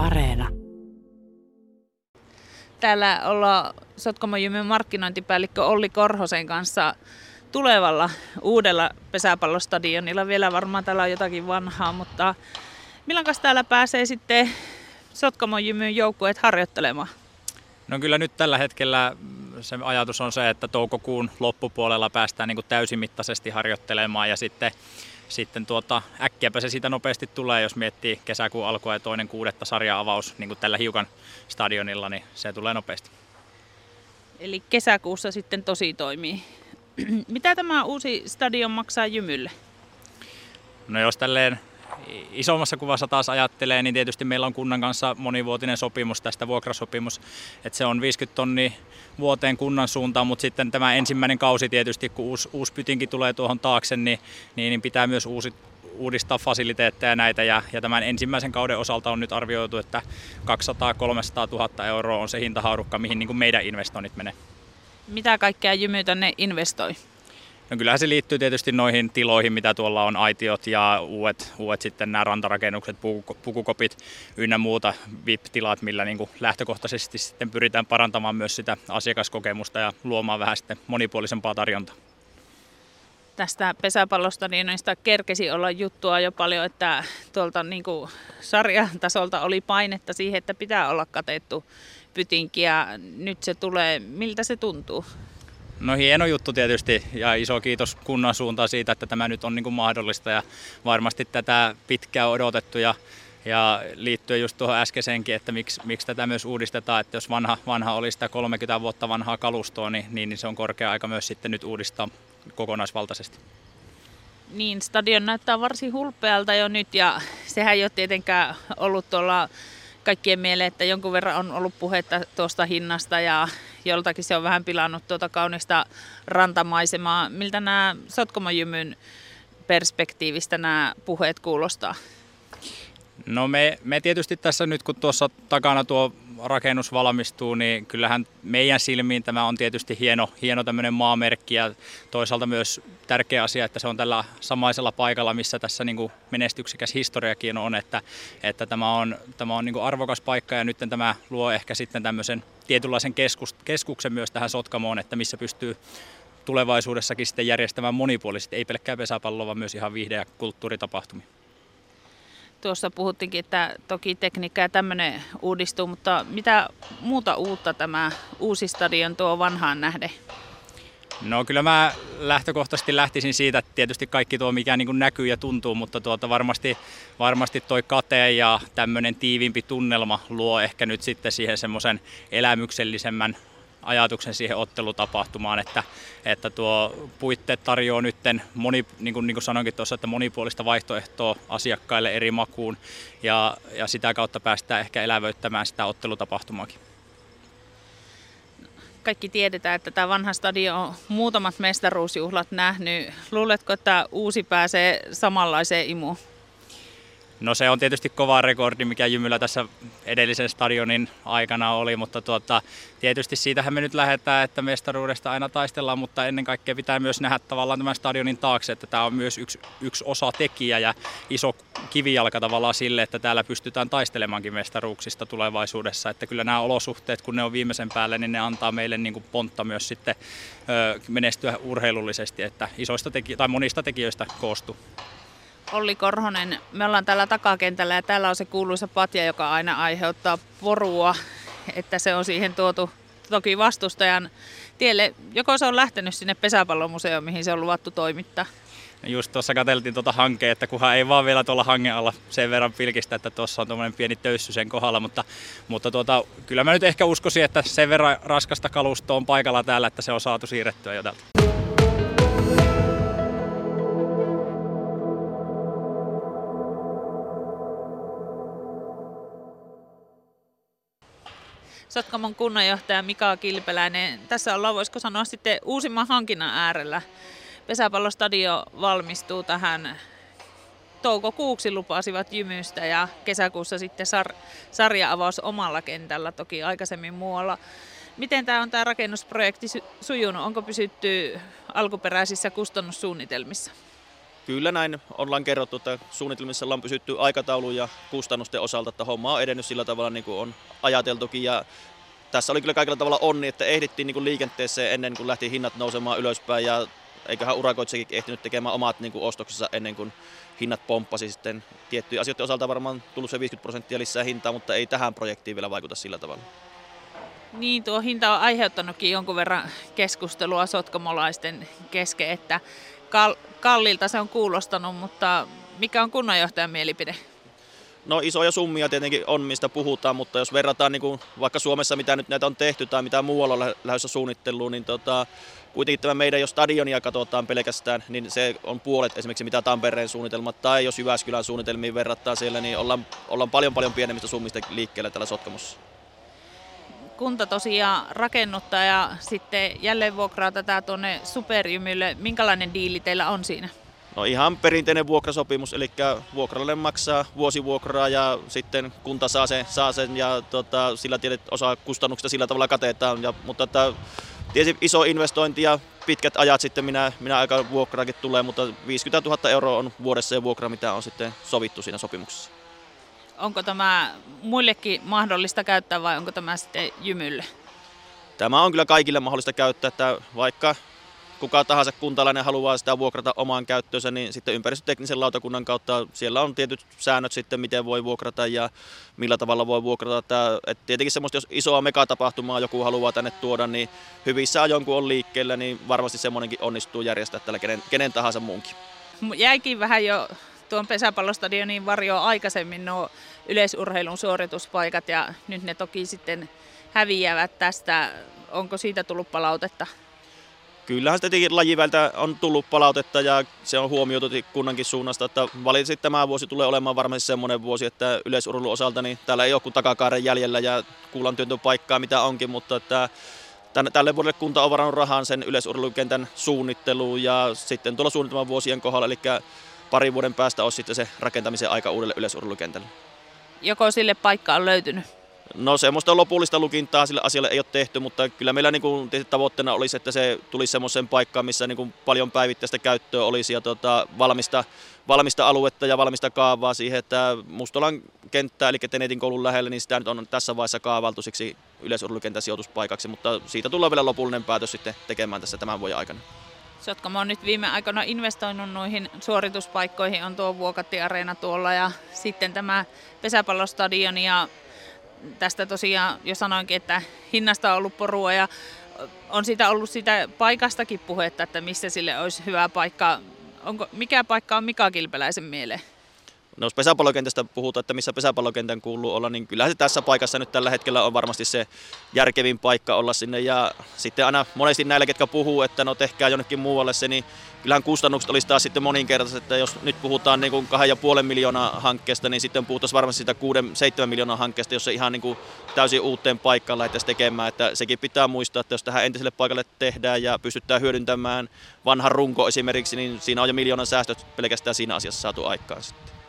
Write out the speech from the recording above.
Areena. Täällä ollaan Sotkamon markkinointipäällikkö Olli Korhosen kanssa tulevalla uudella pesäpallostadionilla. Vielä varmaan täällä on jotakin vanhaa, mutta milloin täällä pääsee sitten Sotkamon jymyn joukkueet harjoittelemaan? No kyllä nyt tällä hetkellä se ajatus on se, että toukokuun loppupuolella päästään niin kuin täysimittaisesti harjoittelemaan ja sitten, sitten tuota, äkkiäpä se siitä nopeasti tulee, jos miettii kesäkuun alkua ja toinen kuudetta sarja-avaus niin kuin tällä hiukan stadionilla, niin se tulee nopeasti. Eli kesäkuussa sitten tosi toimii. Mitä tämä uusi stadion maksaa Jymylle? No jos tälleen isommassa kuvassa taas ajattelee, niin tietysti meillä on kunnan kanssa monivuotinen sopimus tästä vuokrasopimus, että se on 50 tonni vuoteen kunnan suuntaan, mutta sitten tämä ensimmäinen kausi tietysti, kun uusi, uusi pytinki tulee tuohon taakse, niin, niin, niin pitää myös uusi, uudistaa fasiliteetteja näitä ja, ja tämän ensimmäisen kauden osalta on nyt arvioitu, että 200-300 000 euroa on se hintahaarukka, mihin niin kuin meidän investoinnit menee. Mitä kaikkea Jymy tänne investoi? No kyllähän se liittyy tietysti noihin tiloihin, mitä tuolla on, aitiot ja uudet, uudet sitten nämä rantarakennukset, pukukopit ynnä muuta VIP-tilat, millä niin kuin lähtökohtaisesti sitten pyritään parantamaan myös sitä asiakaskokemusta ja luomaan vähän sitten monipuolisempaa tarjontaa. Tästä pesäpallosta niin noista kerkesi olla juttua jo paljon, että tuolta niin kuin sarjatasolta oli painetta siihen, että pitää olla katettu pytinki ja nyt se tulee. Miltä se tuntuu? No hieno juttu tietysti ja iso kiitos kunnan suuntaan siitä, että tämä nyt on niin kuin mahdollista ja varmasti tätä pitkään odotettu ja, ja liittyen just tuohon äskeisenkin, että miksi, miksi tätä myös uudistetaan, että jos vanha, vanha oli sitä 30 vuotta vanhaa kalustoa, niin, niin se on korkea aika myös sitten nyt uudistaa kokonaisvaltaisesti. Niin, stadion näyttää varsin hulpealta jo nyt ja sehän ei ole tietenkään ollut tuolla kaikkien mieleen, että jonkun verran on ollut puhetta tuosta hinnasta ja joltakin se on vähän pilannut tuota kaunista rantamaisemaa. Miltä nämä Sotkamojymyn perspektiivistä nämä puheet kuulostaa? No me, me tietysti tässä nyt kun tuossa takana tuo rakennus valmistuu, niin kyllähän meidän silmiin tämä on tietysti hieno, hieno tämmöinen maamerkki ja toisaalta myös tärkeä asia, että se on tällä samaisella paikalla, missä tässä niin kuin menestyksekäs historiakin on, että, että tämä on, tämä on niin kuin arvokas paikka ja nyt tämä luo ehkä sitten tämmöisen tietynlaisen keskus, keskuksen myös tähän Sotkamoon, että missä pystyy tulevaisuudessakin sitten järjestämään monipuolisesti, ei pelkkää pesäpalloa, vaan myös ihan viihde- ja kulttuuritapahtumia. Tuossa puhuttiinkin, että toki tekniikka ja tämmöinen uudistuu, mutta mitä muuta uutta tämä uusi stadion tuo vanhaan nähden? No kyllä mä lähtökohtaisesti lähtisin siitä, että tietysti kaikki tuo mikä niin näkyy ja tuntuu, mutta tuota varmasti, varmasti toi kate ja tämmöinen tiivimpi tunnelma luo ehkä nyt sitten siihen semmoisen elämyksellisemmän ajatuksen siihen ottelutapahtumaan, että, että tuo puitteet tarjoaa nyt, moni, niin kuin, niin kuin sanoinkin tuossa, että monipuolista vaihtoehtoa asiakkaille eri makuun ja, ja sitä kautta päästään ehkä elävöittämään sitä ottelutapahtumaakin. Kaikki tiedetään, että tämä vanha stadion on muutamat mestaruusjuhlat nähnyt. Luuletko, että uusi pääsee samanlaiseen imuun? No se on tietysti kova rekordi, mikä Jymyllä tässä edellisen stadionin aikana oli, mutta tuota, tietysti siitähän me nyt lähdetään, että mestaruudesta aina taistellaan, mutta ennen kaikkea pitää myös nähdä tavallaan tämän stadionin taakse, että tämä on myös yksi, yksi osa tekijä ja iso kivijalka tavallaan sille, että täällä pystytään taistelemaankin mestaruuksista tulevaisuudessa, että kyllä nämä olosuhteet, kun ne on viimeisen päälle, niin ne antaa meille niin kuin pontta myös sitten ö, menestyä urheilullisesti, että isoista teki- tai monista tekijöistä koostuu. Olli Korhonen, me ollaan täällä takakentällä ja täällä on se kuuluisa patja, joka aina aiheuttaa porua, että se on siihen tuotu toki vastustajan tielle. Joko se on lähtenyt sinne pesäpallomuseoon, mihin se on luvattu toimittaa? Just tuossa katseltiin tuota hankea, että kunhan ei vaan vielä tuolla hangen alla sen verran pilkistä, että tuossa on tuommoinen pieni töyssy sen kohdalla, mutta, mutta tuota, kyllä mä nyt ehkä uskoisin, että sen verran raskasta kalustoa on paikalla täällä, että se on saatu siirrettyä jo täältä. Sotkamon kunnanjohtaja Mika Kilpeläinen. Tässä ollaan, voisiko sanoa sitten uusimman hankinnan äärellä. Pesäpallostadio valmistuu tähän toukokuuksi lupasivat jymystä ja kesäkuussa sitten sar- sarja-avaus omalla kentällä, toki aikaisemmin muualla. Miten tämä on tämä rakennusprojekti sujunut? Onko pysytty alkuperäisissä kustannussuunnitelmissa? Kyllä näin ollaan kerrottu, että suunnitelmissa ollaan pysytty aikataulu ja kustannusten osalta, että homma on edennyt sillä tavalla niin kuin on ajateltukin ja tässä oli kyllä kaikilla tavalla onni, että ehdittiin niin kuin liikenteeseen ennen kuin lähti hinnat nousemaan ylöspäin ja eiköhän urakoitsijakin ehtinyt tekemään omat niin kuin ostoksensa ennen kuin hinnat pomppasi sitten. Tiettyjä asioiden osalta varmaan tullut se 50 prosenttia lisää hintaa, mutta ei tähän projektiin vielä vaikuta sillä tavalla. Niin, tuo hinta on aiheuttanutkin jonkun verran keskustelua sotkamolaisten kesken, että kal- kallilta se on kuulostanut, mutta mikä on kunnanjohtajan mielipide? No isoja summia tietenkin on, mistä puhutaan, mutta jos verrataan niin kuin vaikka Suomessa, mitä nyt näitä on tehty tai mitä muualla on lähdössä suunnitteluun, niin tota, kuitenkin tämä meidän, jos stadionia katsotaan pelkästään, niin se on puolet esimerkiksi mitä Tampereen suunnitelmat, tai jos Jyväskylän suunnitelmiin verrataan siellä, niin ollaan, ollaan paljon paljon pienemmistä summista liikkeellä tällä Sotkamossa. Kunta tosiaan rakennuttaa ja sitten jälleen vuokraa tätä tuonne superjymylle. Minkälainen diili teillä on siinä? No ihan perinteinen vuokrasopimus, eli vuokralle maksaa vuosivuokraa ja sitten kunta saa sen, saa sen ja tota, sillä tiedet osa kustannuksista sillä tavalla katetaan. Ja, mutta että, tietysti iso investointi ja pitkät ajat sitten minä, minä aika vuokraakin tulee, mutta 50 000 euroa on vuodessa ja vuokra, mitä on sitten sovittu siinä sopimuksessa. Onko tämä muillekin mahdollista käyttää vai onko tämä sitten jymylle? Tämä on kyllä kaikille mahdollista käyttää, että vaikka kuka tahansa kuntalainen haluaa sitä vuokrata omaan käyttöönsä, niin sitten ympäristöteknisen lautakunnan kautta siellä on tietyt säännöt sitten, miten voi vuokrata ja millä tavalla voi vuokrata. Että, tietenkin semmoista, jos isoa megatapahtumaa joku haluaa tänne tuoda, niin hyvissä ajoin kun on liikkeellä, niin varmasti semmoinenkin onnistuu järjestää tällä kenen, kenen tahansa muunkin. Jäikin vähän jo tuon pesäpallostadionin varjoon aikaisemmin nuo yleisurheilun suorituspaikat ja nyt ne toki sitten häviävät tästä. Onko siitä tullut palautetta? kyllähän sitä tietenkin lajivältä on tullut palautetta ja se on huomioitu kunnankin suunnasta, että valitettavasti tämä vuosi tulee olemaan varmasti semmoinen vuosi, että yleisurheilun osalta niin täällä ei ole kuin takakaaren jäljellä ja kuulan paikkaa mitä onkin, mutta että tälle vuodelle kunta on varannut rahan sen yleisurheilukentän suunnitteluun ja sitten tuolla suunnitelman vuosien kohdalla, eli parin vuoden päästä olisi sitten se rakentamisen aika uudelle yleisurheilukentälle. Joko sille paikka on löytynyt? No semmoista lopullista lukintaa sille asialle ei ole tehty, mutta kyllä meillä niin kuin, tavoitteena olisi, että se tulisi semmoiseen paikkaan, missä niin kuin, paljon päivittäistä käyttöä olisi ja tota, valmista, valmista aluetta ja valmista kaavaa siihen, että Mustolan kenttä, eli Tenetin koulun lähellä, niin sitä nyt on tässä vaiheessa kaavaltu siksi yleisurheilukentän sijoituspaikaksi, mutta siitä tulee vielä lopullinen päätös sitten tekemään tässä tämän vuoden aikana. Sotkamo on nyt viime aikoina investoinut noihin suorituspaikkoihin, on tuo Vuokatti-areena tuolla ja sitten tämä pesäpallostadion ja tästä tosiaan jo sanoinkin, että hinnasta on ollut porua ja on siitä ollut sitä paikastakin puhetta, että missä sille olisi hyvä paikka. Onko, mikä paikka on Mika Kilpeläisen mieleen? No jos pesäpallokentästä puhutaan, että missä pesäpallokentän kuuluu olla, niin kyllähän se tässä paikassa nyt tällä hetkellä on varmasti se järkevin paikka olla sinne. Ja sitten aina monesti näillä, ketkä puhuu, että no tehkää jonnekin muualle se, niin kyllähän kustannukset olisi taas sitten moninkertaiset, että jos nyt puhutaan niin kuin 2,5 miljoonaa hankkeesta, niin sitten puhutaan varmasti sitä 6-7 miljoonaa hankkeesta, jos se ihan niin kuin täysin uuteen paikkaan lähdettäisiin tekemään. Että sekin pitää muistaa, että jos tähän entiselle paikalle tehdään ja pystytään hyödyntämään vanha runko esimerkiksi, niin siinä on jo miljoonan säästöt pelkästään siinä asiassa saatu aikaan sitten.